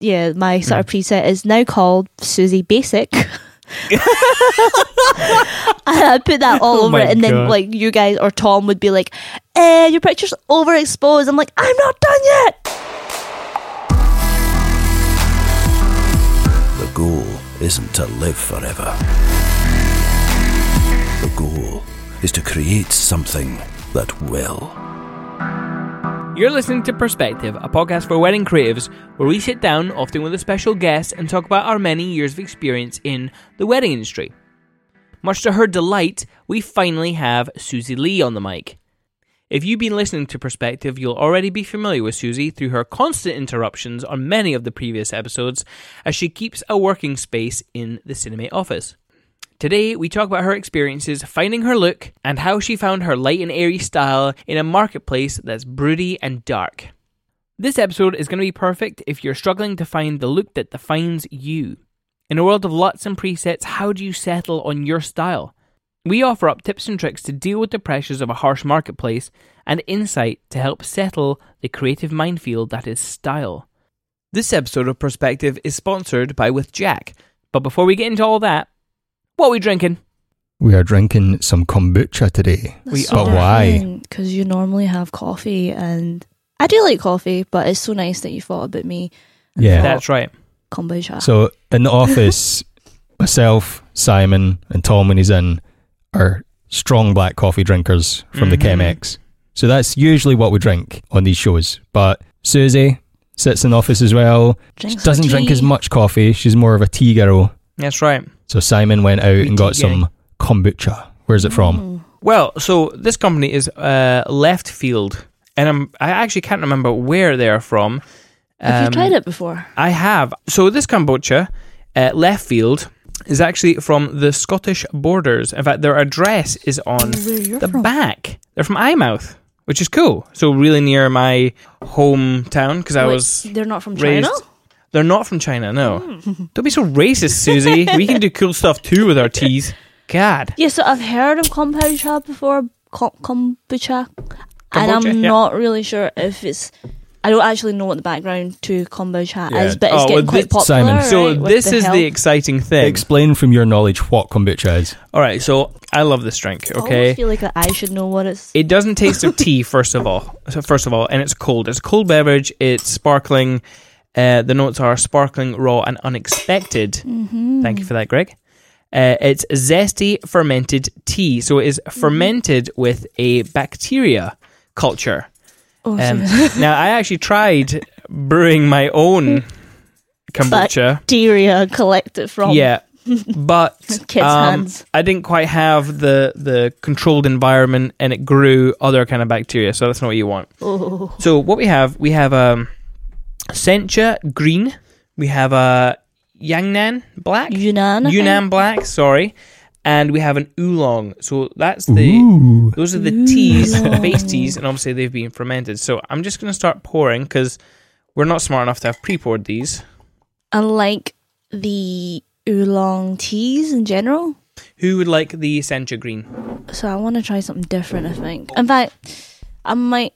yeah, my sort of Hmm. preset is now called Susie Basic. and I put that all Oh over my it, and then like you guys or Tom would be like, "Eh, your picture's overexposed." I'm like, "I'm not done yet." The goal isn't to live forever. The goal is to create something that will. You're listening to Perspective, a podcast for wedding creatives, where we sit down, often with a special guest, and talk about our many years of experience in the wedding industry. Much to her delight, we finally have Susie Lee on the mic. If you've been listening to Perspective, you'll already be familiar with Susie through her constant interruptions on many of the previous episodes, as she keeps a working space in the Cinemate office. Today, we talk about her experiences finding her look and how she found her light and airy style in a marketplace that's broody and dark. This episode is going to be perfect if you're struggling to find the look that defines you. In a world of lots and presets, how do you settle on your style? We offer up tips and tricks to deal with the pressures of a harsh marketplace and insight to help settle the creative minefield that is style. This episode of Perspective is sponsored by With Jack. But before we get into all that, what are we drinking? We are drinking some kombucha today. We But why? Because you normally have coffee, and I do like coffee, but it's so nice that you thought about me. Yeah. That's right. kombucha. So in the office, myself, Simon, and Tom, when he's in, are strong black coffee drinkers from the Mhm. Chemex. So that's usually what we drink on these shows. But Susie sits in the office as well. She doesn't drink as much coffee. She's more of a tea girl. That's right. So Simon went out and got some kombucha. Where's it from? Mm. Well, so this company is uh, Left Field, and I'm I actually can't remember where they're from. Have you Um, tried it before? I have. So this kombucha, uh, Left Field, is actually from the Scottish borders. In fact, their address is on Where you're the from? back. They're from Eyemouth, which is cool. So really near my hometown because I Wait, was. They're not from raised- China. They're not from China. No, Hmm. don't be so racist, Susie. we can do cool stuff too with our teas. God. Yeah, so I've heard of kombucha before. Com- kombucha, and I'm yeah. not really sure if it's. I don't actually know what the background to kombucha Yeah. is, but it's Oh, getting well, quite this- popular. Simon. So right, with this is health- the exciting thing. Explain from your knowledge what kombucha is. All right, so I love this drink. Okay, I feel like I should know what it's. it doesn't taste of tea. First of all, so first of all, and it's cold. It's a cold beverage. It's sparkling. Uh, the notes are sparkling, raw, and unexpected. Mm-hmm. Thank you for that, Greg. Uh, it's zesty fermented tea. So it is fermented with a bacteria culture. Oh, Um, now, I actually tried brewing my own kombucha. bacteria collected from. Yeah, but Kids' um, hands. I didn't quite have the the controlled environment, and it grew other kind of bacteria. So that's not what you want. Oh, So what we have, we have um, Sencha green. We have a Yangnan black. Yunnan. I Yunnan think. black, sorry. And we have an oolong. So that's the Ooh. those are the teas, the base teas, and obviously they've been fermented. So I'm just gonna start pouring because we're not smart enough to have pre-poured these. I like the oolong teas in general. Who would like the Sencha green? So I want to try something different. I think. In fact, I might.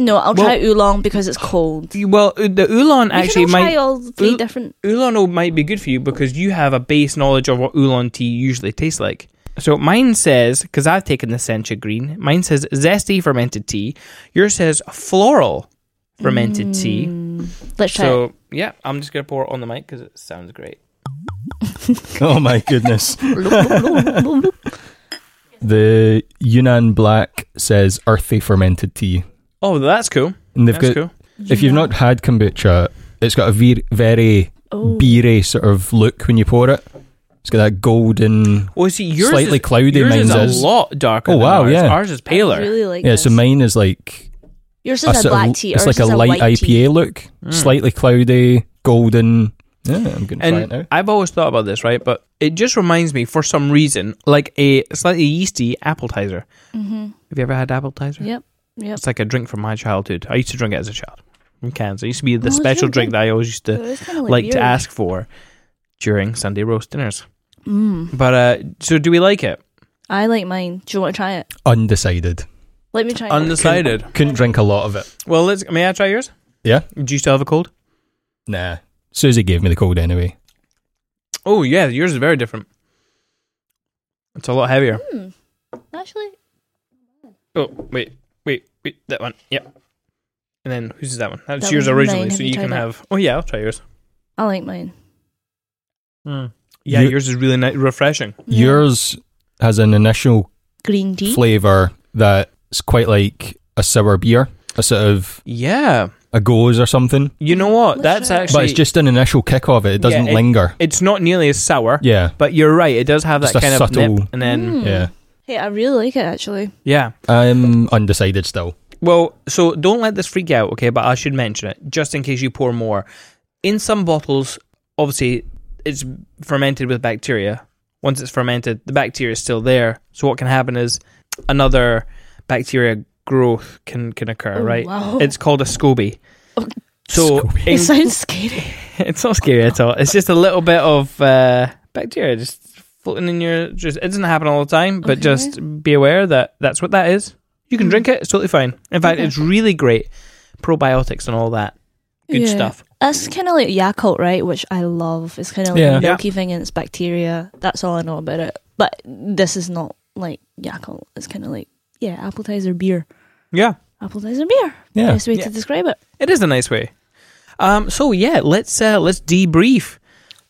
No, I'll Well- try oolong because it's cold. Well, uh, the oolong actually can all might try all three Ool- different. oolong o- might be good for you because you have a base knowledge of what oolong tea usually tastes like. So mine says, because I've taken the Sencha green, mine says zesty fermented tea. Yours says floral fermented tea. Mm, Let's try. it. So yeah, I'm just gonna pour it on the mic because it sounds great. Oh my goodness. The Yunnan Black says earthy fermented tea. Oh, that's cool. And they've That's got, cool. if you've not had kombucha, it's got a ve- very Oh. beery sort of look when you pour it. It's got that golden, Well, see, yours slightly is, cloudy. yours Mine's is a is. lot darker. Oh, than wow, ours. yeah. Ours is I paler. really like. yeah, this. so mine is like Yours is a, sort of- black tea. It's like a light white IPA tea. look, Mm. slightly cloudy, golden. Yeah, I'm gonna try it now. I've always thought about this, right? But it just reminds me, for some reason, like a slightly yeasty Appletiser. Mm-hmm. Have you ever had Appletiser? Yep. Yep. It's like a drink from my childhood. I used to drink it as a child in cans. It used to be the Oh, special drink good. that I always used to It is kinda like to ask for during Sunday roast dinners. Mm. But uh, so do we like it? I like mine. Do you want to try it? Undecided. Let me try. Undecided. Couldn't drink a lot of it. Well, let's. May I try yours? Yeah. Do you still have a cold? Nah, Susie gave me the cold anyway. Oh yeah, yours is very different. It's a lot heavier. Hmm. Actually, Oh wait, wait, wait, that one. Yep. And then whose is that one? That's That yours originally, mine. so Have you you can tried that? have. Oh yeah, I'll try yours. I like mine. Yeah, You- yours is really ni- refreshing. Yeah. Yours has an initial green tea. flavour that's quite like a sour beer, a sort of Yeah, a gose or something. you know what? Let's That's actually. but it's just an initial kick of it. It doesn't Yeah, it- linger. It's not nearly as sour. yeah, But you're right. It does have that Just a kind of subtle- nip, and then Mm. yeah. Hey, I really like it actually. yeah. I'm undecided still. Well, so don't let this freak you out, okay? But I should mention it just in case you pour more. In some bottles, obviously, it's fermented with bacteria. Once it's fermented, the bacteria is still there. So what can happen is another bacteria growth can can occur, Oh, right? wow. It's called a SCOBY. Oh. So SCOBY. in- It sounds scary. it's not scary at all. It's just a little bit of uh, bacteria just floating in your. Just it doesn't happen all the time, but Okay. just be aware that that's what that is. You can Mm. drink it; it's totally fine. In fact, Okay. it's really great probiotics and all that good Yeah. stuff. That's kind of like Yakult, right? Which I love. It's kind of like Yeah. a milky thing and it's bacteria. That's all I know about it. But this is not like Yakult. It's kind of like, yeah, Appletiser beer. Yeah, Appletiser beer. Yeah, Best way Yeah. to describe it. it is a nice way. Um, so yeah, let's uh, let's debrief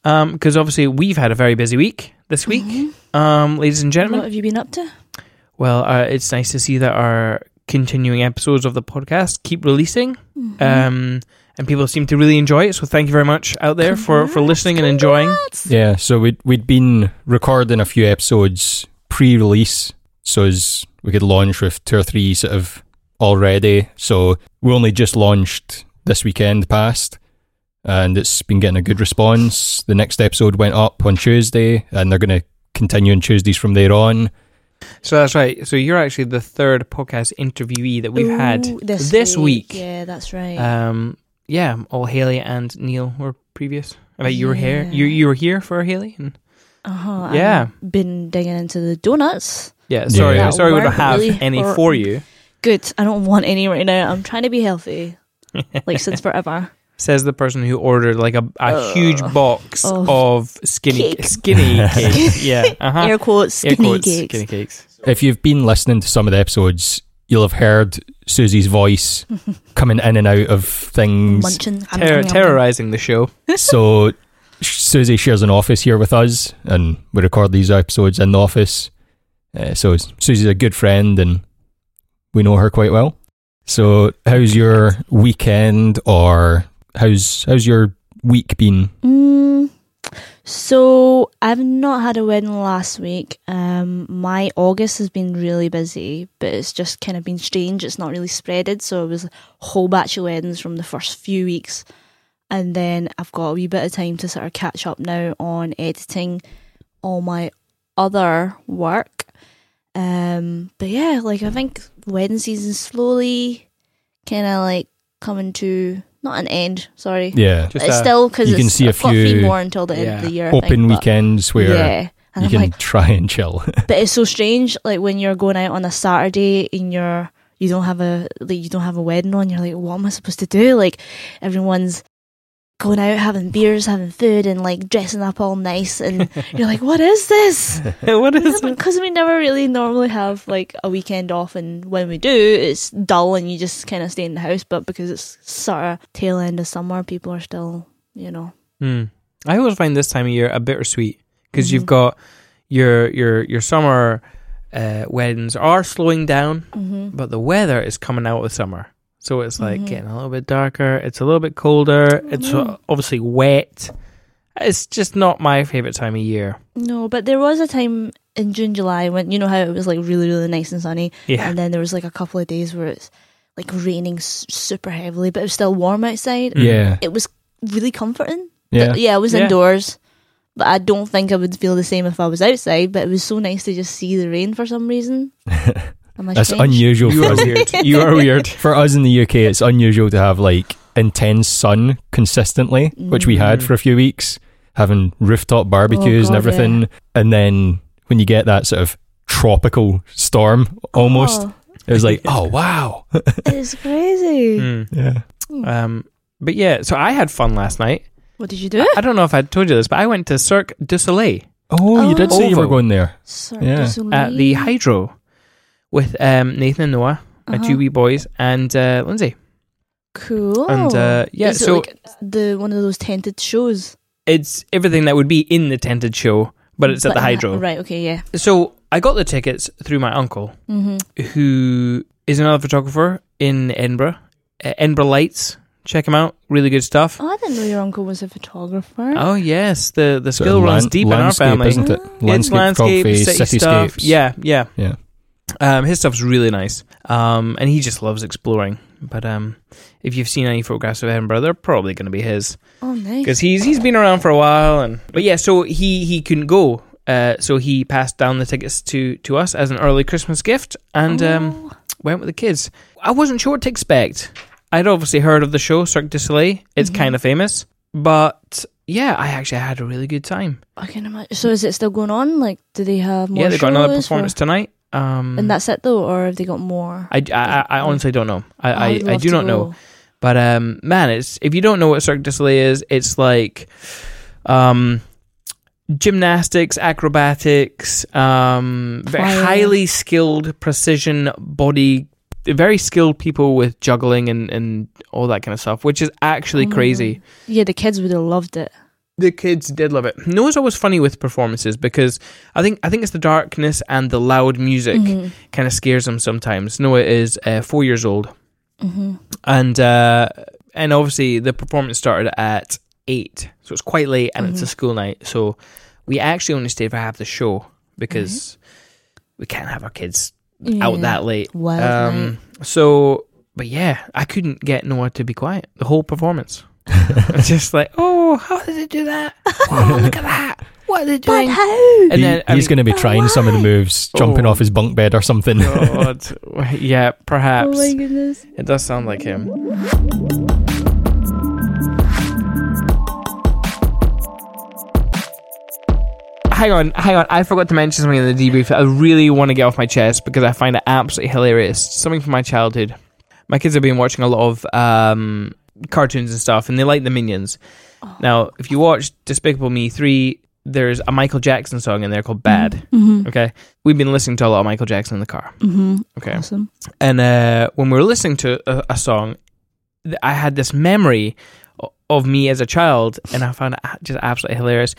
because obviously we've had a very busy week this week, Mhm. um, ladies and What gentlemen. have you been up to? Well, uh, it's nice to see that our continuing episodes of the podcast keep releasing. Mhm. um, and people seem to really enjoy it. So thank you very much out there for, for Congrats, listening and enjoying. yeah. So we'd we'd been recording a few episodes pre-release, so as we could launch with two or three sort of already. So we only just launched this weekend past, and it's been getting a good response. The next episode went up on Tuesday, and they're going to continue on Tuesdays from there on. So that's right. So you're actually the third podcast interviewee that we've had Ooh, this, week. Yeah, that's right. Um, yeah, all Haley and Neil were previous. I bet you were here. You you were here for Haley. And uh-huh. yeah. I've been digging into the donuts. yeah, sorry, Yeah. sorry, we don't Weren't have really any for- for you. Good. I don't want any right now. I'm trying to be healthy. like since forever. Says the person who ordered like a, a Ugh. huge box Of of skinny cake. skinny cake. Yeah, uh-huh. Air quotes, Air skinny quotes, cakes. skinny cakes. If you've been listening to some of the episodes, you'll have heard Susie's voice coming in and out of things. Munching. Terror, terrorizing the show. so Susie shares an office here with us, and we record these episodes in the office. Uh, so Susie's a good friend, and we know her quite well. So, how's your weekend, or how's how's your week been? Mm, so I've not had a wedding last week. Um, my August has been really busy, but it's just kind of been strange. It's not really spreaded, so it was a whole batch of weddings from the first few weeks, and then I've got a wee bit of time to sort of catch up now on editing all my other work. Um, but yeah, like I think wedding season slowly kind of like coming to not an end. Sorry, Yeah, Just it's a- still because you can see a I've got three few more until the end of the year. I open think, but- weekends where yeah, you I'm can like, try and chill. but it's so strange. Like when you're going out on a Saturday and you're you don't have a like you don't have a wedding on. You're like, what am I supposed to do? Like everyone's going out having beers, having food, and like dressing up all nice, and you're like, what is this? what is it? Because we never really normally have like a weekend off, and when we do, it's dull and you just kind of stay in the house. But because it's sort of tail end of summer, people are still, you know, Hmm. I always find this time of year a bittersweet because Mhm. you've got your your your summer uh, weddings are slowing down, hmm but the weather is coming out with summer, so it's like Mhm. getting a little bit darker. It's a little bit colder. It's uh, Mhm. obviously wet. It's just not my favorite time of year. no. But there was a time in June, July when you know how it was like really, really nice and sunny, Yeah, and then there was like a couple of days where it's like raining s- super heavily, but it was still warm outside. Yeah, It was really comforting. yeah. But yeah, I was Yeah. indoors. But I don't think I would feel the same if I was outside. But it was so nice to just see the rain for some reason. Am I That's strange? unusual you for are us. weird. You are weird. For us in the UK, it's unusual to have like intense sun consistently, which we had Mm. for a few weeks, having rooftop barbecues and God, everything. And then when you get that sort of tropical storm almost, Oh, it was like, oh, wow. it's crazy. Hmm. yeah. Um, but yeah, so I had fun last night. What did you do? I don't know if I told you this, but I went to Cirque du Soleil Oh, you did say you were Ovo. going there. Cirque Yeah. du Soleil. at the Hydro with um, Nathan and Noah, my Uh-huh. two wee boys, and uh, Lindsay. Cool. And, uh, yeah, Is it so- like the one of those tented shows. It's everything that would be in the tented show, but it's at the in Hydro. Right. Okay. Yeah. So I got the tickets through my uncle, Mm-hmm. who is another photographer in Edinburgh, uh, Edinburgh Lights. Check him out. Really good stuff. Oh, I didn't know your uncle was a photographer. Oh yes, the the skill of runs lan- deep in our family. isn't it? it's landscape, photography, city stuff. Yeah, yeah, Yeah. Um, his stuff's really nice. Um, and he just loves exploring. But um, if you've seen any photographs of Edinburgh, they're probably going to be his Oh, nice. because he's he's been around for a while. And but yeah, so he he couldn't go. Uh, so he passed down the tickets to to us as an early Christmas gift, and um, Oh. went with the kids. I wasn't sure what to expect. I'd obviously heard of the show Cirque du Soleil. It's Mhm. kind of famous, but yeah, I actually had a really good time. I can imagine. So is it still going on? Like, do they have more? yeah, they've got another performance or- tonight. Um, and that's it though, or have they got more? I, I, I honestly don't know. I, I, would I do not know. But um, man, it's if you don't know what Cirque du Soleil is, it's like um, gymnastics, acrobatics, um, very highly skilled precision body, very skilled people with juggling and, and all that kind of stuff, which is actually Oh. crazy. Yeah, the kids would have loved it. The kids did love it. No, it's always funny with performances because I think I think it's the darkness and the loud music Mhm. kind of scares them sometimes. Noah is uh, four years old Mhm. and uh, and obviously the performance started at eight, so it's quite late, and it's a Mhm. school night. So we actually only stayed for half the show because we can't have our kids out that late. Wild Um, night. so, but yeah, I couldn't get Noah to be quiet the whole performance. It's just like, oh, how did they do that? Oh, look at that! What are they But doing? how? And He- then he's going to be trying some of the moves, jumping Oh. off his bunk bed or something. God, yeah, Oh perhaps my goodness. it does sound like him. hang on, hang on. I forgot to mention something in the debrief that I really want to get off my chest because I find it absolutely hilarious. Something from my childhood. My kids have been watching a lot of um, cartoons and stuff, and they like the Minions. Now, if you watch Despicable Me 3, there's a Michael Jackson song in there called Bad. Mm-hmm. Okay. We've been listening to a lot of Michael Jackson in the car. Mm-hmm. Okay. Awesome. And uh, when we were listening to a, a song, I had this memory of me as a child, and I found it just absolutely hilarious.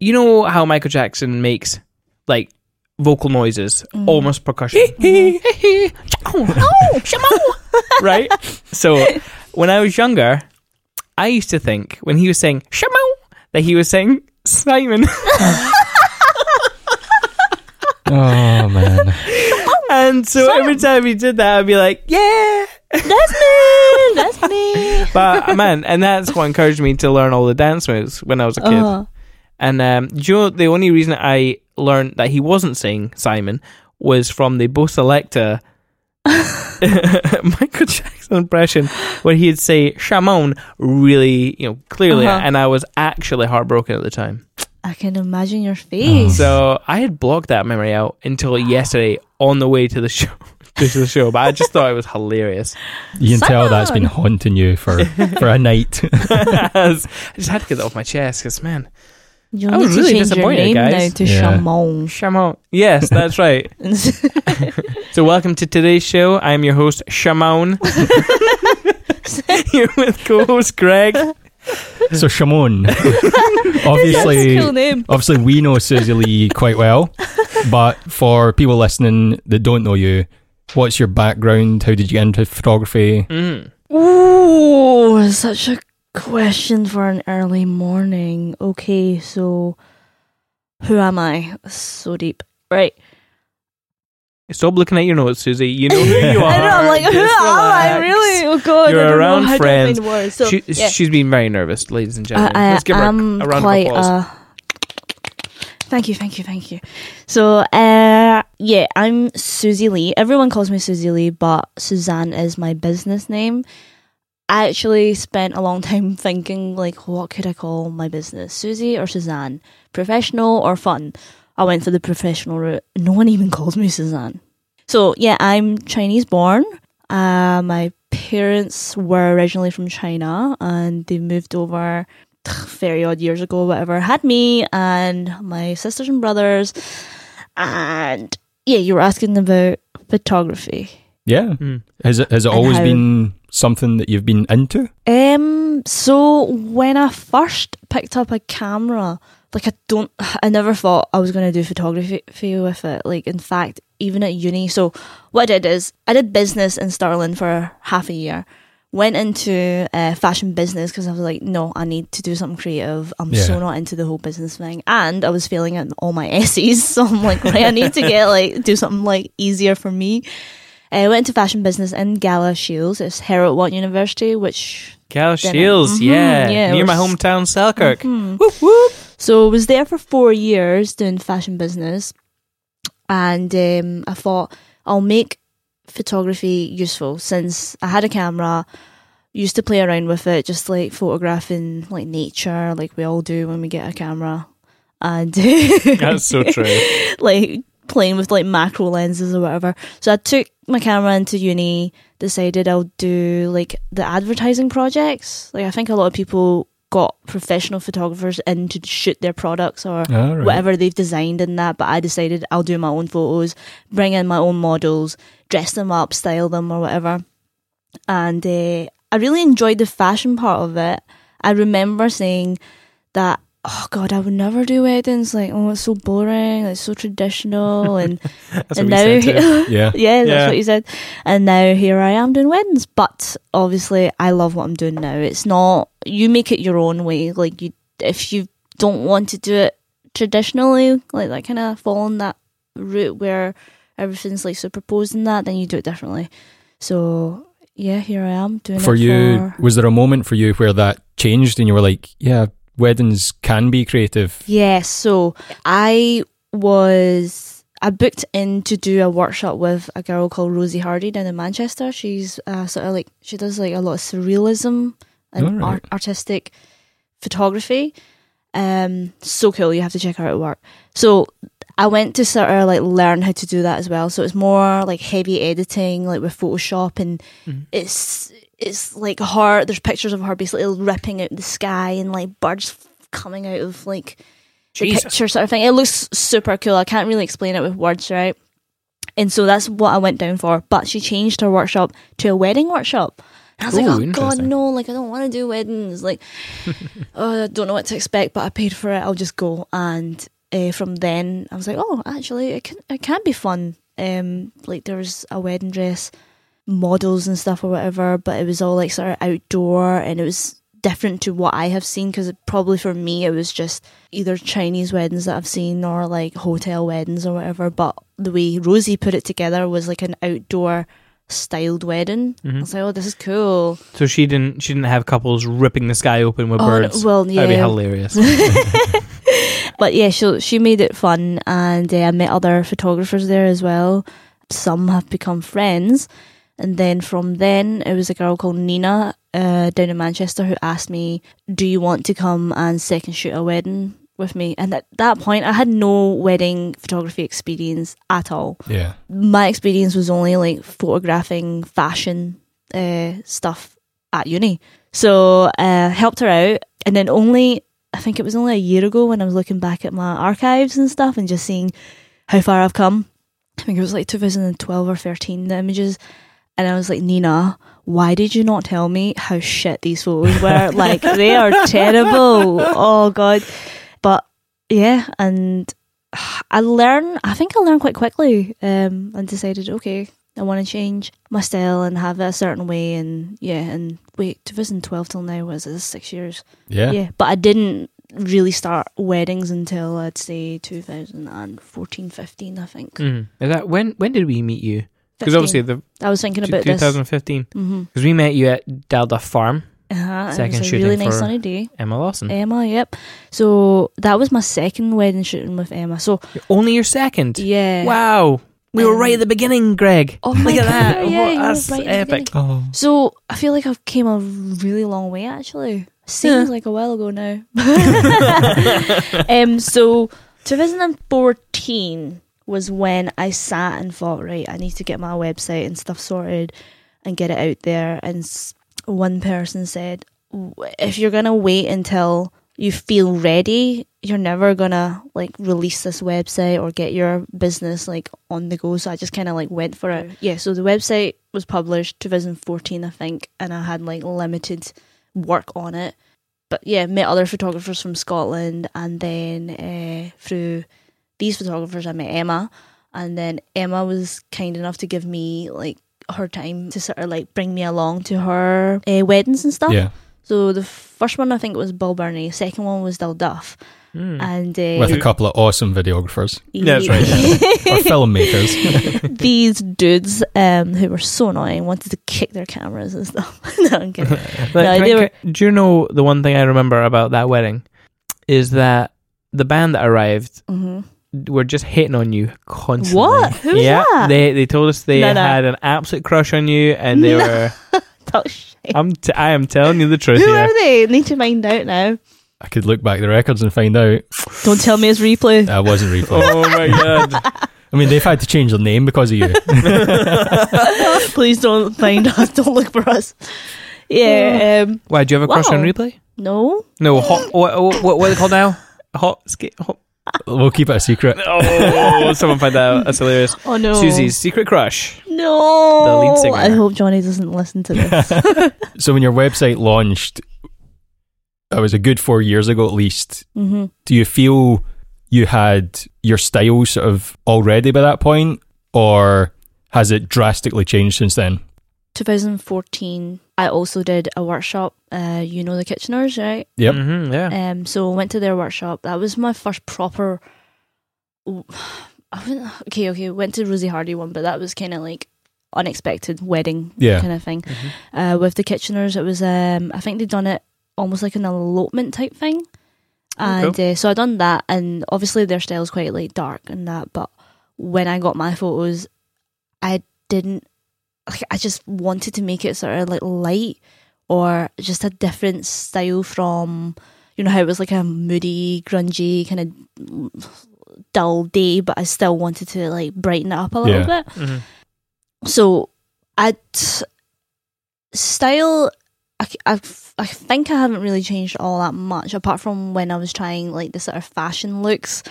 You know how Michael Jackson makes like vocal noises, Mhm. almost percussion, right? So when I was younger, I used to think when he was saying "Shamo" that he was saying Simon. oh man, And so every time he did that, I'd be like, yeah. That's me. That's me. But uh, man, and that's what encouraged me to learn all the dance moves when I was a kid. Uh, And um, do you know the only reason I learned that he wasn't saying Simon was from the Bo Selecta Michael Jackson impression where he'd say Shamon really, you know, clearly, Uh-huh. and I was actually heartbroken at the time. I can imagine your face. So I had blocked that memory out until yesterday on the way to the show. To the show, but I just thought it was hilarious. you can tell that's been haunting you for for a night. I just had to get that off my chest because man, You'll I was really change disappointed, name guys. now to Yeah. Shamon. Shamon. Yes, that's right. So welcome to today's show. I'm your host, Shamon. Here with co-host Greg. so Shimon, That's obviously, cool name. obviously we know Susie Lee quite well, but for people listening that don't know you, what's your background? How did you get into photography? Mm. Ooh, such a question for an early morning. Okay, so who am I? So deep. Right. Stop looking at your notes, Susie. You know who you are. I know, I'm like, who am I? Really? Oh god, You're I don't around know how friends. to find words. So, she, yeah. She's been very nervous, ladies and gentlemen. I Let's give her a, a round quite of applause. uh, Thank you, thank you, thank you. So, uh, yeah, I'm Susie Lee. Everyone calls me Susie Lee, but Suzanne is my business name. I actually spent a long time thinking, like, what could I call my business? Susie or Suzanne? Professional or fun? I went for the professional route. No one even calls me Suzanne. So, yeah, I'm Chinese born. Uh, my parents were originally from China and they moved over very odd years ago, whatever, had me and my sisters and brothers. And yeah, you were asking about photography. Yeah. Mm. Has it has it And always how- been something that you've been into? Um, so when I first picked up a camera, like I don't, I never thought I was going to do photography for you with it. Like, in fact, even at uni. So what I did is I did business in Stirling for half a year. Went into uh, fashion business because I was like, no, I need to do something creative. I'm Yeah. so not into the whole business thing, and I was failing at all my essays. So I'm like, right, I need to get like do something like easier for me. I went into fashion business in Galashiels. It's Heriot-Watt University, which Gal Dinner. Shields, Mhm, yeah, yeah, near my hometown, Selkirk. Mhm. Whoop whoop. So I was there for four years doing fashion business, and um, I thought I'll make photography useful since I had a camera. Used to play around with it, just like photographing like nature, like we all do when we get a camera, and That's so true. like playing with like macro lenses or whatever. So I took my camera into uni, decided I'll do like the advertising projects. Like I think a lot of people got professional photographers in to shoot their products or Ah, right. whatever they've designed in that, but I decided I'll do my own photos, bring in my own models, dress them up, style them or whatever. And uh, I really enjoyed the fashion part of it. I remember saying that, oh God, I would never do weddings. Like, oh, it's so boring. It's so traditional. And, That's and now, we said. Yeah. yeah, that's Yeah. what you said. And now here I am doing weddings. But obviously, I love what I'm doing now. It's not you make it your own way. Like you, if you don't want to do it traditionally, like that kind of following that route where everything's like superposed in that, then you do it differently. So yeah, here I am doing For it you, for was there a moment for you where that changed and you were like, yeah, weddings can be creative? Yes, so I was I booked in to do a workshop with a girl called Rosie Hardy down in Manchester. She's uh, sort of like she does like a lot of surrealism and Alright. art, artistic photography. Um, so cool. You have to check her out at work. So I went to sort of like learn how to do that as well. So it's more like heavy editing, like with Photoshop, and Mhm. it's it's like her. There's pictures of her basically ripping out the sky and like birds coming out of like the Jesus. picture sort of thing. It looks super cool. I can't really explain it with words, right? And so that's what I went down for. But she changed her workshop to a wedding workshop. And I was Ooh, like, oh god, no! Like I don't want to do weddings. Like, oh, I don't know what to expect, but I paid for it. I'll just go. And uh, from then, I was like, oh, actually, it can it can be fun. Um, like there was a wedding dress models and stuff or whatever, but it was all like sort of outdoor and it was different to what I have seen because probably for me it was just either Chinese weddings that I've seen or like hotel weddings or whatever. But the way Rosie put it together was like an outdoor styled wedding. I Mhm. was like, oh, this is cool. So she didn't. She didn't have couples ripping the sky open with Oh, birds. well, yeah. That'd be hilarious. but yeah, she she made it fun, and uh, I met other photographers there as well. Some have become friends, and then from then it was a girl called Nina uh, down in Manchester who asked me, "Do you want to come and second shoot a wedding with me?" And at that point, I had no wedding photography experience at all. Yeah. My experience was only like photographing fashion uh, stuff at uni. So uh, helped her out, and then only I think it was only a year ago when I was looking back at my archives and stuff and just seeing how far I've come. I think it was like 2012 or 13 the images, and I was like Nina, why did you not tell me how shit these photos were? like they are terrible. Oh god, but yeah, and I learned. I think I learned quite quickly, um, and decided okay. I want to change my style and have it a certain way, and yeah, and wait, 2012 till now was it six years? Yeah. Yeah, but I didn't really start weddings until I'd say 2014, 15, I think. Mhm. Is that when? When did we meet you? Because obviously the I was thinking about this. 2015. Mm-hmm. Because we met you at Dalduff Farm, Uh-huh, Second it was a shooting really nice for- sunny day. Emma Lawson. Emma, yep. So that was my second wedding shooting with Emma. So Only your second. yeah, Wow. We were Um, right at the beginning, Greg. Oh my Look at God, that. yeah, What- that's right epic. Oh. So I feel like I've came a really long way actually. Seems Yeah. like a while ago now. um, so 2014 was when I sat and thought, right, I need to get my website and stuff sorted and get it out there. And one person said, if you're gonna wait until you feel ready, you're never gonna like release this website or get your business like on the go. So I just kind of like went for it. Yeah. So the website was published 2014, I think, and I had like limited work on it. But yeah, met other photographers from Scotland, and then uh, through these photographers, I met Emma, and then Emma was kind enough to give me like her time to sort of like bring me along to her uh, weddings and stuff. Yeah. So the first one I think was Balbirnie, second one was Dalduff, Hmm. and uh, With a couple of awesome videographers yeah, That's right. or filmmakers. These dudes um, who were so annoying wanted to kick their cameras and stuff. no, I'm kidding. Like, No, can I- they were- do you know the one thing I remember about that wedding is that the band that arrived hmm were just hitting on you constantly. What? Who was yeah, that? they they told us they No, no. had an absolute crush on you, and they No. were. Oh, shit. I'm t- I am telling you the truth Who here. are they? Need to find out now. I could look back the records and find out. Don't tell me it's replay. I wasn't replay. Oh my god! I mean, they've had to change their name because of you. Please don't find us. Don't look for us. Yeah. Um, Why do you have a crush on replay? no. No, hot. What, what, what are they called now? Hot. Sk- hot we'll keep it a secret. oh, someone find that out. That's hilarious. Oh no. Susie's secret crush. No. The lead singer. I hope Johnny doesn't listen to this. So when your website launched, that was a good four years ago at least. hmm Do you feel you had your style sort of already by that point, or has it drastically changed since then? 2014. I also did a workshop. Uh, you know the Kitcheners, right? Yep. hmm yeah. Um, so I went to their workshop. That was my first proper. I wouldn't, okay, okay. Went to Rosie Hardy one, but that was kind of like unexpected wedding Yeah. kind of thing. Mhm. Uh, with the Kitcheners, it was um, I think they'd done it almost like an elopement type thing, and uh, so I done that. And obviously their style's quite like dark and that, but when I got my photos, I didn't. I just wanted to make it sort of like light or just a different style from you know how it was like a moody, grungy kind of dull day, but I still wanted to like brighten it up a little Yeah. bit. Mhm. So I style. I, I, I think I haven't really changed all that much apart from when I was trying like the sort of fashion looks.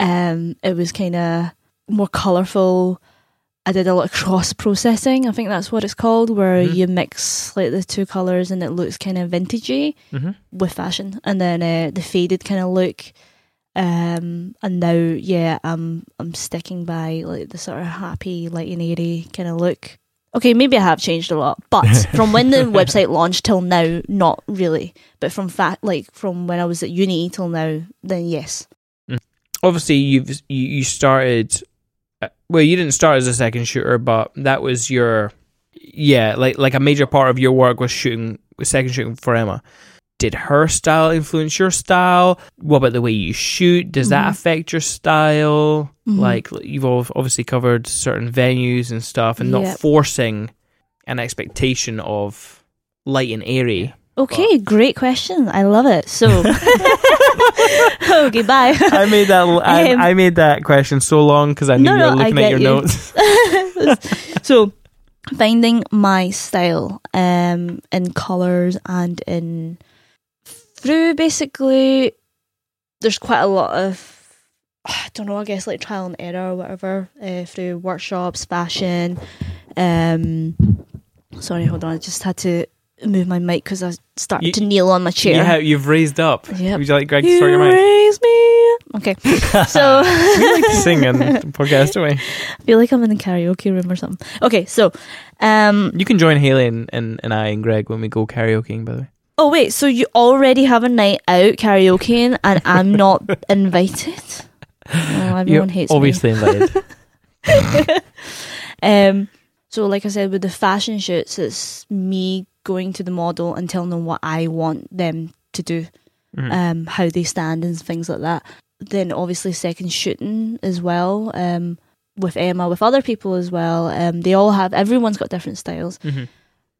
Um, it was kind of more colorful. I did a lot of cross processing. I think that's what it's called, where Mhm. you mix like the two colors and it looks kind of vintagey Mhm. with fashion, and then uh, the faded kind of look. Um, and now, yeah, I'm I'm sticking by like the sort of happy, light and airy kind of look. Okay, maybe I have changed a lot, but from when the website launched till now, not really. But from fact, like from when I was at uni till now, then yes. Obviously, you've you, you started. Well, you didn't start as a second shooter, but that was your yeah, like like a major part of your work was shooting was second shooting for Emma. Did her style influence your style? What about the way you shoot? Does that Mhm. affect your style? Mhm. Like you've obviously covered certain venues and stuff, and Yep. not forcing an expectation of light and airy. Okay, great question. I love it. So, okay, bye. I made that. I, Um, I made that question so long because I knew No, you were looking at your you. notes. so, finding my style um, in colors and in through basically, there's quite a lot of I don't know. I guess like trial and error or whatever uh, through workshops, fashion. Um, sorry, hold on. I just had to move my mic because I started You- to kneel on my chair. You have, you've raised up. Yep. Would you like Greg to You start your mic? raise me. Okay, so We like to sing on the podcast, don't we? I feel like I'm in a karaoke room or something. Okay, so um You can join Haley and, and, and I and Greg when we go karaokeing, by the way. oh wait, so you already have a night out karaokeing and I'm not invited? Oh, everyone You're hates obviously invited. Um so like I said with the fashion shoots it's me going to the model and telling them what I want them to do. Mhm. Um how they stand and things like that. Then obviously second shooting as well. Um with Emma, with other people as well. Um they all have everyone's got different styles. Mhm.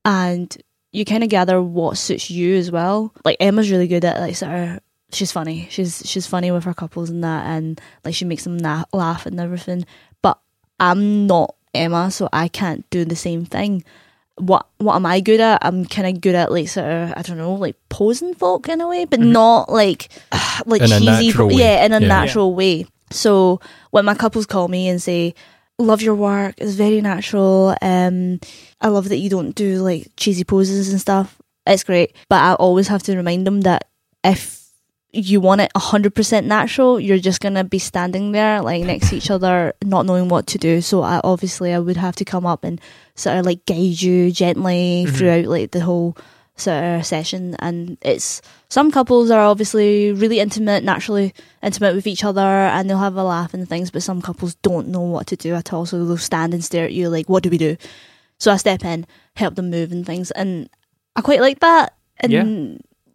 and you kind of gather what suits you as well. Like Emma's really good at like sort of she's funny. She's she's funny with her couples and that, and like she makes them na- laugh and everything. But I'm not Emma, so I can't do the same thing. What what am I good at? I'm kind of good at like sort of I don't know, like posing folk in a way, but Mhm. not like like In cheesy. Yeah, in a Yeah. natural way. So when my couples call me and say, "Love your work," it's very natural. Um, I love that you don't do like cheesy poses and stuff. It's great, but I always have to remind them that if you want it 100% natural you're just going to be standing there like next to each other not knowing what to do. So I obviously I would have to come up and sort of like guide you gently Mhm. throughout like the whole sort of session. And it's some couples are obviously really intimate naturally intimate with each other and they'll have a laugh and things but some couples don't know what to do at all. So they'll stand and stare at you like what do we do? So I step in help them move and things. And I quite like that. And Yeah.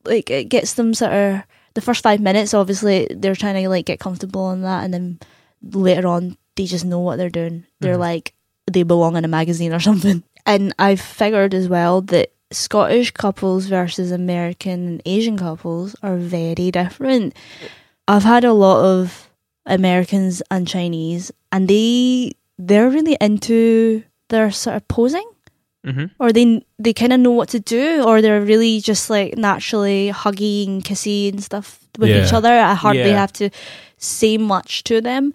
like it gets them sort of the first five minutes obviously they're trying to like get comfortable in that and then later on they just know what they're doing. They're Mhm. like they belong in a magazine or something. And i've figured as well that scottish couples versus american and asian couples are very different. I've had a lot of americans and chinese and they they're really into their sort of posing hmm or they they kind of know what to do, or they're really just like naturally huggy and kissy and stuff with each other. I hardly Yeah. have to say much to them.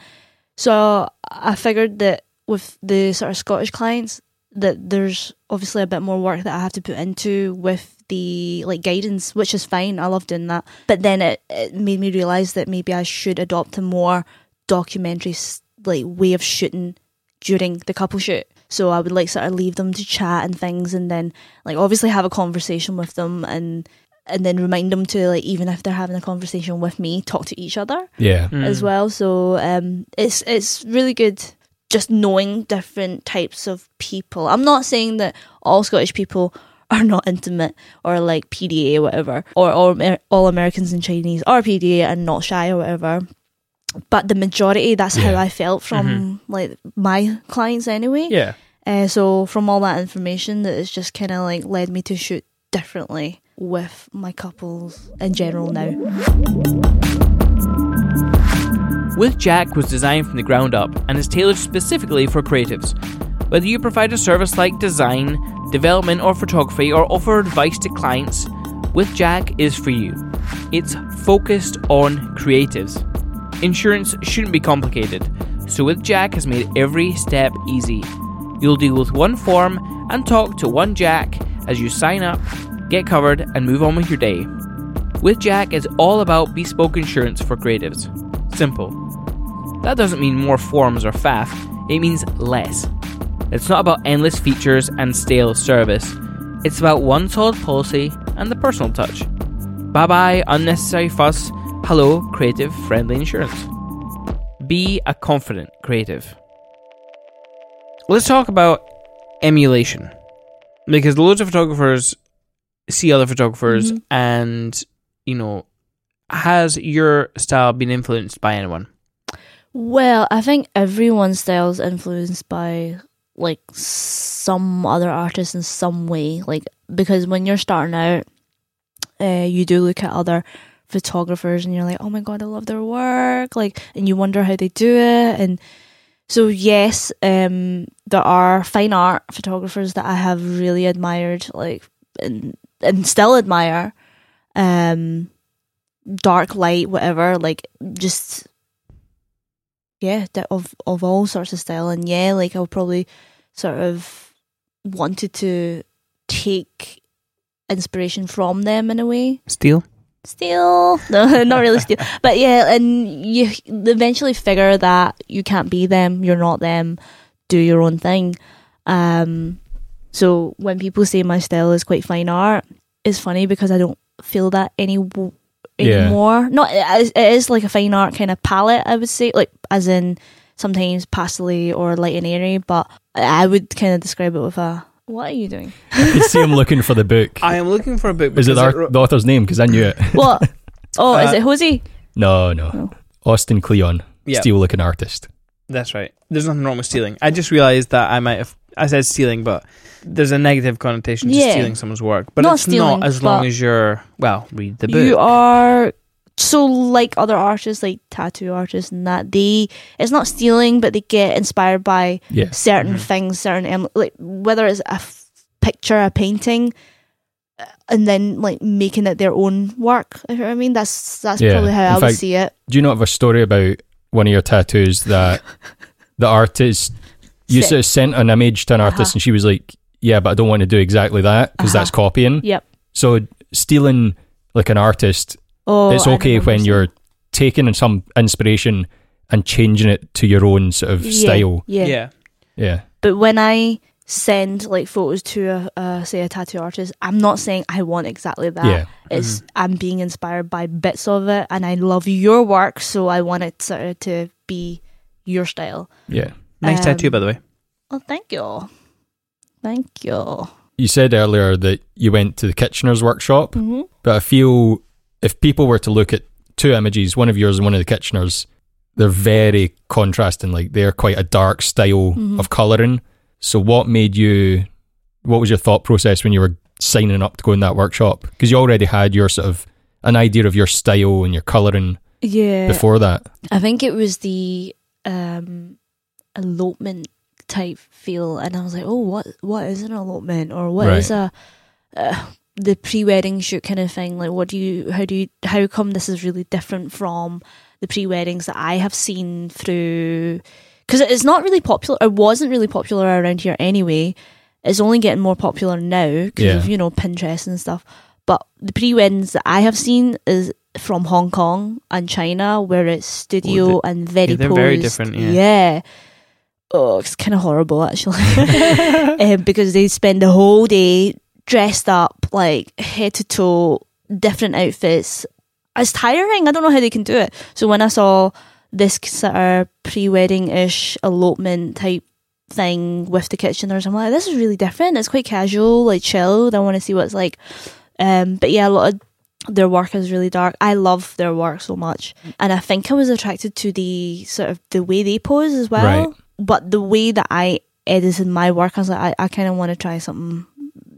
So I figured that with the sort of Scottish clients, that there's obviously a bit more work that I have to put into with the like guidance, which is fine. I love doing that. But then it, it made me realize that maybe I should adopt a more documentary like way of shooting during the couple shoot. So I would like sort of leave them to chat and things, and then like obviously have a conversation with them, and and then remind them to like even if they're having a conversation with me, talk to each other Yeah. Mm. as well. So um, it's it's really good just knowing different types of people. I'm not saying that all Scottish people are not intimate or like PDA or whatever, or, or Amer- all Americans and Chinese are PDA and not shy or whatever. But the majority, that's how I felt from like my clients anyway. Yeah. Uh, so from all that information, that it's just kind of like led me to shoot differently with my couples in general now. With Jack was designed from the ground up and is tailored specifically for creatives. Whether you provide a service like design, development, or photography, or offer advice to clients, With Jack is for you. It's focused on creatives. Insurance shouldn't be complicated, so With Jack has made every step easy. You'll deal with one form and talk to one Jack as you sign up, get covered, and move on with your day. With Jack is all about bespoke insurance for creatives. Simple. That doesn't mean more forms or faff, it means less. It's not about endless features and stale service. It's about one solid policy and the personal touch. Bye bye, unnecessary fuss. Hello, creative friendly insurance. Be a confident creative. Let's talk about emulation. Because loads of photographers see other photographers Mhm. and, you know, has your style been influenced by anyone? Well, I think everyone's style is influenced by like some other artist in some way. Like because when you're starting out, uh, you do look at other photographers and you're like, oh my god, I love their work. Like, and you wonder how they do it. And so yes, um, there are fine art photographers that I have really admired, like and and still admire. Um, dark light, whatever. Like just yeah, of of all sorts of style, and yeah, like I'll probably sort of wanted to take inspiration from them in a way. Steel? Still, no, not really still, but yeah, and you eventually figure that you can't be them, you're not them, do your own thing. Um, so when people say my style is quite fine art, it's funny because I don't feel that any Yeah. anymore. Not it is, it is like a fine art kind of palette, I would say, like as in sometimes pastely or light and airy, but I would kind of describe it with a. What are you doing? You see him looking for the book. I am looking for a book. Is it the, because ar- the author's name? Because I knew it. What? Oh, is Uh, it Hosey? No, no. No. Austin Kleon, Yeah. steel looking artist. That's right. There's nothing wrong with stealing. I just realized that I might have. I said stealing, but there's a negative connotation to Yeah. stealing someone's work. But Not it's stealing, not as long as you're. Well, read the book. You are so like other artists, like tattoo artists, and that they it's not stealing, but they get inspired by Yeah. certain Mhm. things, certain em- like whether it's a f- picture, a painting, uh, and then like making it their own work. You know what I mean? That's that's Yeah. probably how In I would see it. Do you not have a story about one of your tattoos that the artist you sort of sent an image to an artist Uh-huh. and she was like, "Yeah, but I don't want to do exactly that because Uh-huh. that's copying." Yep. So stealing like an artist, Oh, it's okay when seeing- you're taking some inspiration and changing it to your own sort of Yeah, style. Yeah. yeah. Yeah, But when I send like photos to a, a say a tattoo artist, I'm not saying I want exactly that. yeah, It's I'm being inspired by bits of it, and I love your work, so I want it sort of to be your style. yeah. Nice Um, tattoo, by the way. Oh, thank you, thank you. You said earlier that you went to the Kitchener's workshop, hmm but I feel if people were to look at two images, one of yours and one of the Kitchener's, they're very contrasting. Like they're quite a dark style Mhm. of colouring. So, what made you? What was your thought process when you were signing up to go in that workshop? Because you already had your sort of an idea of your style and your colouring Yeah, before that. I think it was the um, elopement type feel, and I was like, oh, what what is an elopement, or what is a uh, the pre-wedding shoot kind of thing? Like, what do you, how do you, how come this is really different from the pre-weddings that I have seen through? Because it's not really popular. It wasn't really popular around here anyway. It's only getting more popular now because Yeah. of you know Pinterest and stuff. But the pre-weddings that I have seen is from Hong Kong and China, where it's studio and very yeah, they're very different, yeah. yeah. Oh, it's kind of horrible actually, um, because they spend the whole day dressed up like head to toe, different outfits. It's tiring. I don't know how they can do it. So when I saw this sort of pre-wedding ish elopement type thing with the Kitcheners, I'm like, this is really different. It's quite casual, like chilled. I want to see what it's like. Um, but yeah, a lot of their work is really dark. I love their work so much, and I think I was attracted to the sort of the way they pose as well. Right. But the way that I edited my work, I was like, I, I kind of want to try something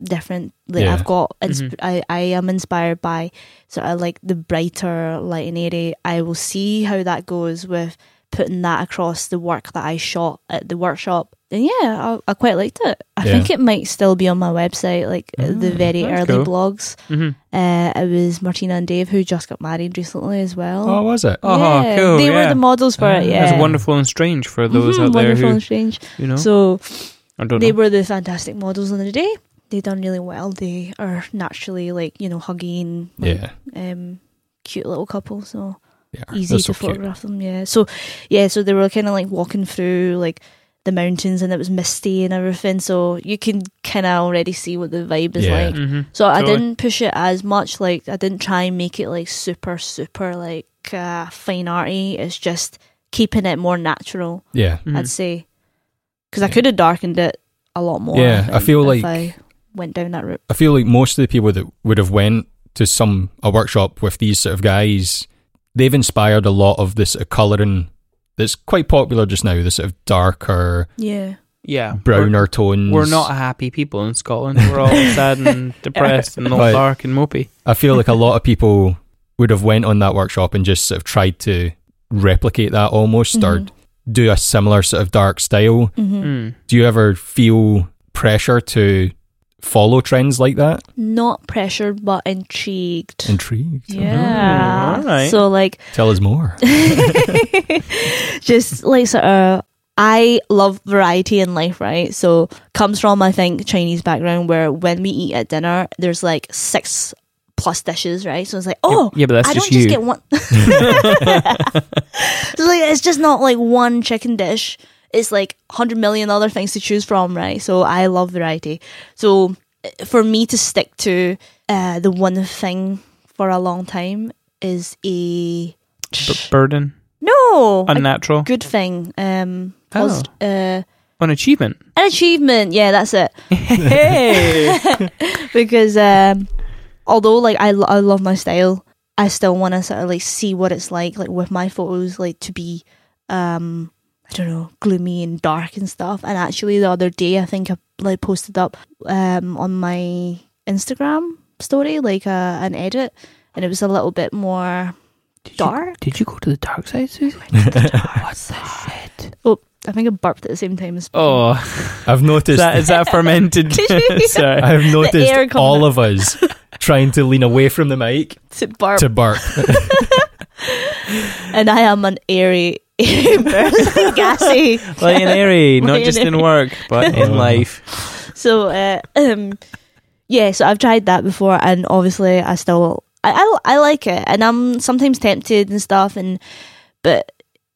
different. Like Yeah. I've got, insp- Mhm. I, I am inspired by sort of like the brighter light and airy. I will see how that goes with putting that across the work that I shot at the workshop. And yeah, I, I quite liked it. I Yeah. think it might still be on my website, like uh, the Ah, very early cool. blogs. hmm Uh, it was Martina and Dave who just got married recently as well. Oh, was it? Oh, yeah, cool, They were the models for it. Yeah, That's wonderful and strange for those Mhm, out there wonderful who, and strange. you know, So I don't know they know. were the fantastic models on the day. They done really well. They are naturally like you know huggy and Yeah. um, cute little couple. So Yeah. easy They're to so cute. photograph them. Yeah. So yeah. So they were kind of like walking through like the mountains and it was misty and everything. So you can kind of already see what the vibe is Yeah. like. hmm So I didn't push it as much. Like I didn't try and make it like super super like uh, fine arty. It's just keeping it more natural. Yeah. I'd say because I could have darkened it a lot more. Yeah, I think, feel like- I went down that route. I feel like most of the people that would have went to some a workshop with these sort of guys, they've inspired a lot of this sort of colouring that's quite popular just now. The sort of darker, Yeah, Yeah. browner tones. We're, we're not happy people in Scotland. We're all sad and depressed and all But- dark and mopey. I feel like a lot of people would have went on that workshop and just sort of tried to replicate that almost or Mhm. do a similar sort of dark style. hmm Mm. Do you ever feel pressure to follow trends like that? not pressured but intrigued. Intrigued. yeah. Mm, oh, alright. So like, Tell us more. just like sort of. Uh, I love variety in life, right? So comes from I think Chinese background where when we eat at dinner, there's like six plus dishes, right? So it's like, oh, yeah, but that's I just don't you. just get one. so like, it's just not like one chicken dish. It's like hundred million other things to choose from, right? So I love variety. So for me to stick to uh, the one thing for a long time is a B- burden, no a unnatural, good thing. Um, Oh. uh, an achievement. an achievement. Yeah, that's it. Hey, because um, although like I, lo- I love my style, I still want to sort of like see what it's like like with my photos like to be um I don't know gloomy and dark and stuff. And actually the other day I think I like posted up um on my Instagram story like uh, an edit and it was a little bit more Did you- dark. Did you go to the dark side, Susie? What's the shit? Oh, I think I burped at the same time as. Oh, I've noticed. that is that fermented? Sorry. I've noticed all of us trying to lean away from the mic to burp, to burp. and I am an airy, airy person, gassy. Light and airy, not just in work, but in life. So, uh, um, yeah, so I've tried that before, and obviously, I still I, I I like it, and I'm sometimes tempted and stuff, and but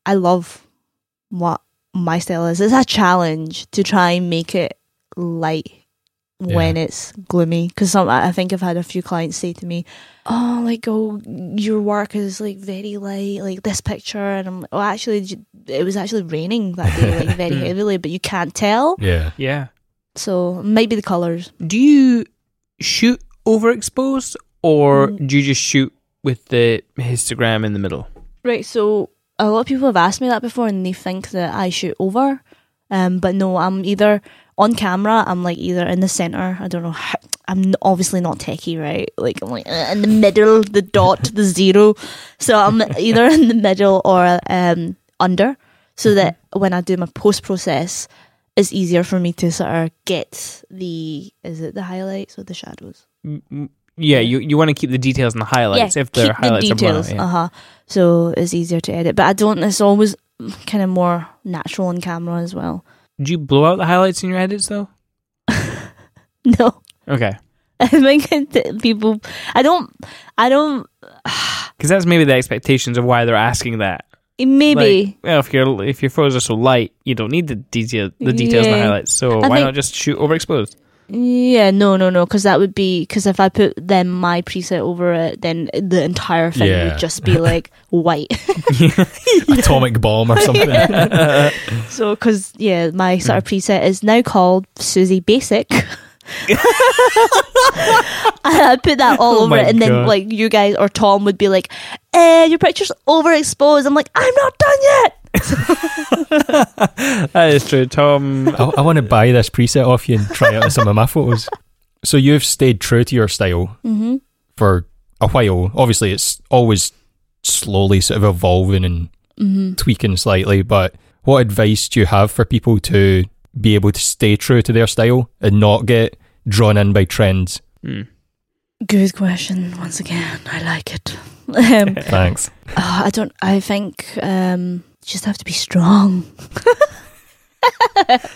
I love what my style is. It's a challenge to try and make it light when it's gloomy, because some I think I've had a few clients say to me, "Oh, like oh, your work is like very light, like this picture," and I'm like, "Oh, actually, it was actually raining that day, like very heavily, but you can't tell." yeah. Yeah. So maybe the colors. Do you shoot overexposed, or Mm. do you just shoot with the histogram in the middle? Right. So a lot of people have asked me that before, and they think that I shoot over. Um, but no, I'm either on camera. I'm like either in the center. I don't know. How, I'm obviously not techie, right? Like I'm like uh, in the middle, the dot, the zero. So I'm either in the middle or um under, so that when I do my post process, it's easier for me to sort of get the is it the highlights or the shadows. Yeah, you you want to keep the details and the highlights if the keep highlights the are details. Yeah. Uh huh. So it's easier to edit, but I don't. It's always kind of more natural on camera as well. Do you blow out the highlights in your edits though? No, Okay, I think people. I don't. I don't. because that's maybe the expectations of why they're asking that. Maybe. Like, well, if your if your photos are so light, you don't need the detail the details and the highlights. So I why not just shoot overexposed? Yeah. No. No. No. Because that would be. Because if I put then my preset over it, then the entire thing Yeah. would just be like white. Atomic bomb or something. so because yeah, my sort of preset is now called Susie Basic. I put that all Oh over my it, and then like you guys or Tom would be like, "Eh, your picture's overexposed." I'm like, "I'm not done yet." that is true, Tom. I, I want to buy this preset off you and try it on some of my photos. So you've stayed true to your style Mm-hmm. for a while. Obviously, it's always slowly sort of evolving and Mm-hmm. tweaking slightly. But what advice do you have for people to be able to stay true to their style and not get drawn in by trends? Hmm. Good question. Once again, I like it. um, Thanks. oh, I don't. I think um, you just have to be strong.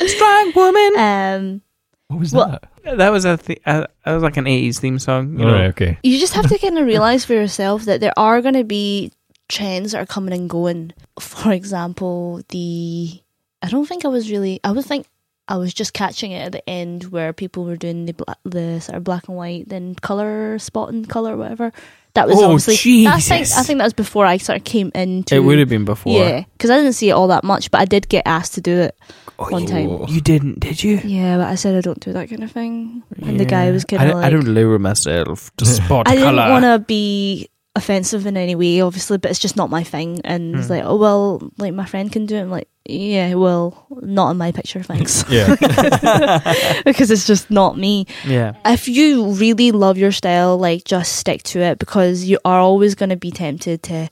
Strong woman. Um, What was Well, that? That was a th- uh, that was like an eighties theme song. You All know, right, okay. you just have to kind of realize for yourself that there are going to be trends that are coming and going. For example, the I don't think I was really. I would think I was just catching it at the end where people were doing the bla- the sort of black and white, then color spotting, color, whatever. That was Oh, obviously. I think Jesus. I think that was before I sort of came into. it would have been before. Yeah, because I didn't see it all that much, but I did get asked to do it one time. You didn't, did you? Yeah, but I said I don't do that kind of thing, and the guy was kind of like, I don't lower myself to spot colour. I didn't want to be offensive in any way, obviously, but it's just not my thing. And it's Hmm. like, oh well, like my friend can do it. I'm like, yeah, well, not in my picture, thanks, Yeah. because it's just not me. Yeah. If you really love your style, like just stick to it because you are always going to be tempted to.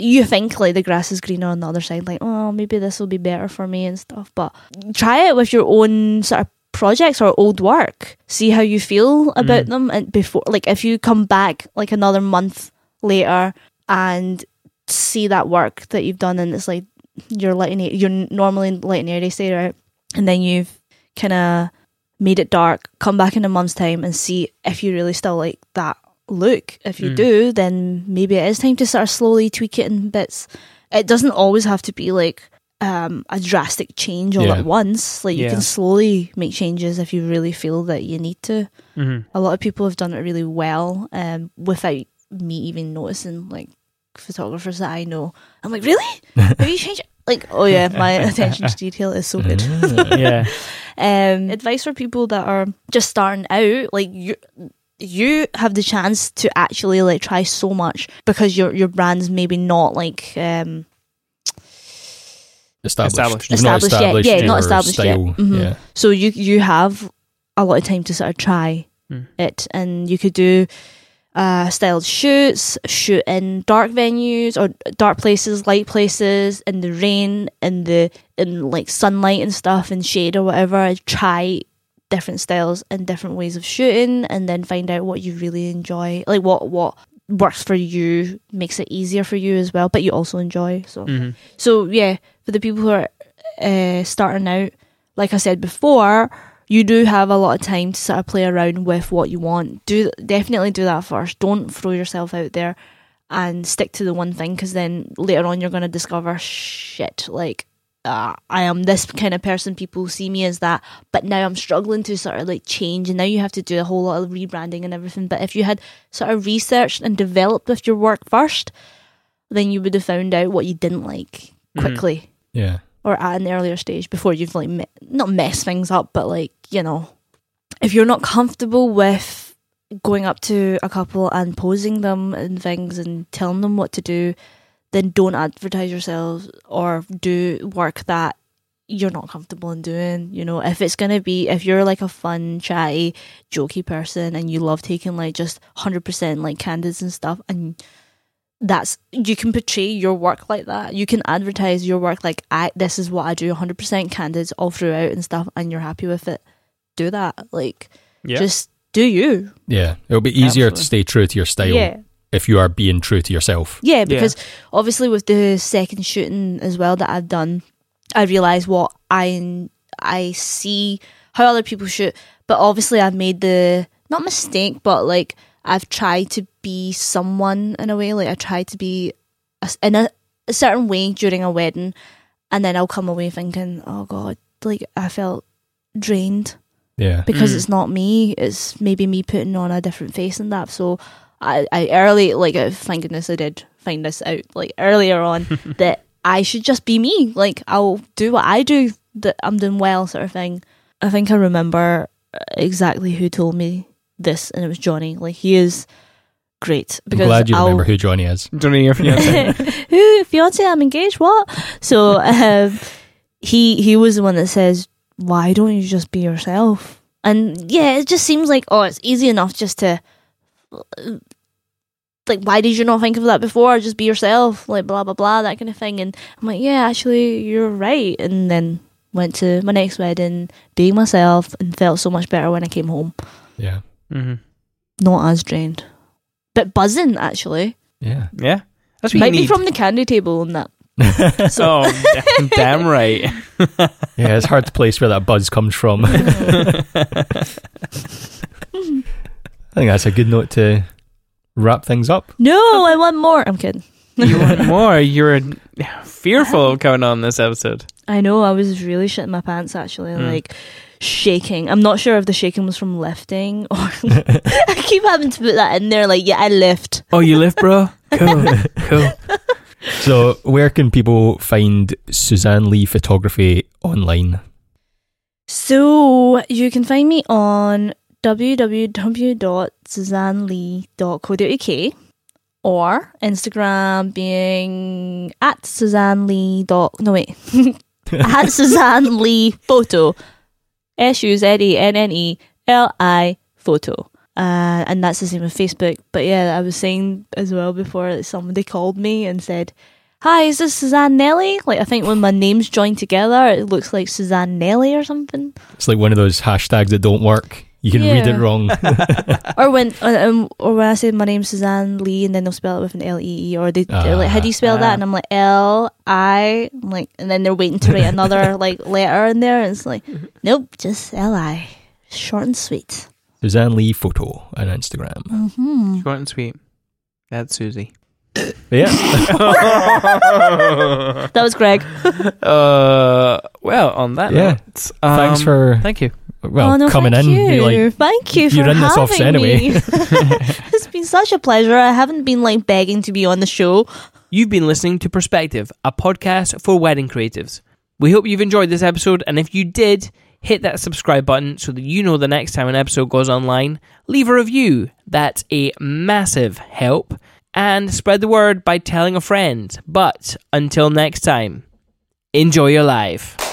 You think like the grass is greener on the other side, like oh maybe this will be better for me and stuff. But try it with your own sort of projects or old work. See how you feel about Mm. them, and before like if you come back like another month later and see that work that you've done, and it's like you're letting it, you're normally letting airy stay right, and then you've kind of made it dark, come back in a month's time and see if you really still like that look. If you Mm. do, then maybe it is time to sort of slowly tweak it in bits. It doesn't always have to be like um, a drastic change all Yeah. at once. Like you can slowly make changes if you really feel that you need to. hmm A lot of people have done it really well um, without me even noticing. Like photographers that I know, I'm like, really? Have you changed? it?" Like, oh yeah, my attention to detail is so good. Ah. Yeah. Um, advice for people that are just starting out, like you, you have the chance to actually like try so much because your your brand's maybe not like um established. Established. You've not Established yet. Yeah, not established yet. style. Mhm. Yeah. so you you have a lot of time to sort of try Hmm. it and you could do uh, styled shoots, shoot in dark venues or dark places, light places, in the rain, in the in like sunlight and stuff, and shade or whatever. I try different styles and different ways of shooting, and then find out what you really enjoy, like what what works for you, makes it easier for you as well, but you also enjoy. So hmm so yeah, for the people who are uh, starting out, like I said before, you do have a lot of time to sort of play around with what you want. Do definitely do that first. Don't throw yourself out there and stick to the one thing because then later on you're going to discover shit like. Uh, I am this kind of person. People see me as that, but now I'm struggling to sort of like change, and now you have to do a whole lot of rebranding and everything. But if you had sort of researched and developed with your work first, then you would have found out what you didn't like Mhm. quickly Yeah. Or at an earlier stage before you've like me- not messed things up, but like you know, if you're not comfortable with going up to a couple and posing them and things and telling them what to do, then don't advertise yourselves or do work that you're not comfortable in doing. You know, if it's gonna be if you're like a fun, chatty, jokey person and you love taking like just hundred percent like candids and stuff and that's you can portray your work like that. You can advertise your work like I this is what I do 100% candids all throughout and stuff and you're happy with it. Do that. Like Yeah. just do you. Yeah. It'll be easier Absolutely. to stay true to your style Yeah. if you are being true to yourself. Yeah, because obviously with the second shooting as well that I've done, I realise what I I see how other people shoot, but obviously I've made the not mistake, but like I've tried to be someone in a way. Like I tried to be a s in a, a certain way during a wedding, and then I'll come away thinking, oh god, like I felt drained Yeah. because Mm. it's not me. It's maybe me putting on a different face and that. So I, I early like thank goodness I did find this out like earlier on that I should just be me. Like I'll do what I do that I'm doing well, sort of thing. I think I remember uh, exactly who told me this, and it was Johnny. Like he is great I'm glad you I'll- remember who Johnny is. Johnny, your fiance. who fiance i'm engaged what so um he he was the one that says why don't you just be yourself and yeah it just seems like oh it's easy enough just to like why did you not think of that before just be yourself like blah blah blah that kind of thing and i'm like yeah actually you're right and then went to my next wedding being myself and felt so much better when i came home Yeah. Hmm not as drained but buzzing actually Yeah. Yeah. That's what might you be need. from the candy table and that so damn, damn right. yeah, it's hard to place where that buzz comes from. I think that's a good note to wrap things up. No, I want more. I'm kidding. you want more? You're fearful of coming on this episode. I know I was really shitting my pants actually, Mm. like shaking. I'm not sure if the shaking was from lifting or I keep having to put that in there. Like, yeah, I lift. Oh, you lift, bro? Cool. cool. So, where can people find Suzenne Li photography online? So you can find me on www.suzenneli.co.uk or Instagram being at Suzenne Li. Dot, no wait, at Suzenne Li Photo. S U Z E N N E L I Photo. Uh, and that's the same with Facebook. But yeah, I was saying as well before that somebody called me and said, Hi, is this Suzanne Nelly? Like, I think when my names joined together, it looks like Suzanne Nelly or something. It's like one of those hashtags that don't work. You can read it wrong. or when uh, um, or when I say my name's Suzenne Li and then they'll spell it with an L E E or they they're like how do you spell Ah. that and I'm like L I I'm like and then they're waiting to write another like letter in there and it's like nope just L I short and sweet. Suzenne Li photo on Instagram. Mm-hmm. Short and sweet. That's Susie. Yeah. That was Greg. uh, well, on that Yeah. note, um, Thanks for Thank you. Well oh, no, coming thank in. You. Like thank you for you run this having off anyway. me. it's been such a pleasure. I haven't been like begging to be on the show. You've been listening to Perspective, a podcast for wedding creatives. We hope you've enjoyed this episode, and if you did, hit that subscribe button so that you know the next time an episode goes online. Leave a review, that's a massive help, and spread the word by telling a friend. But until next time, enjoy your life.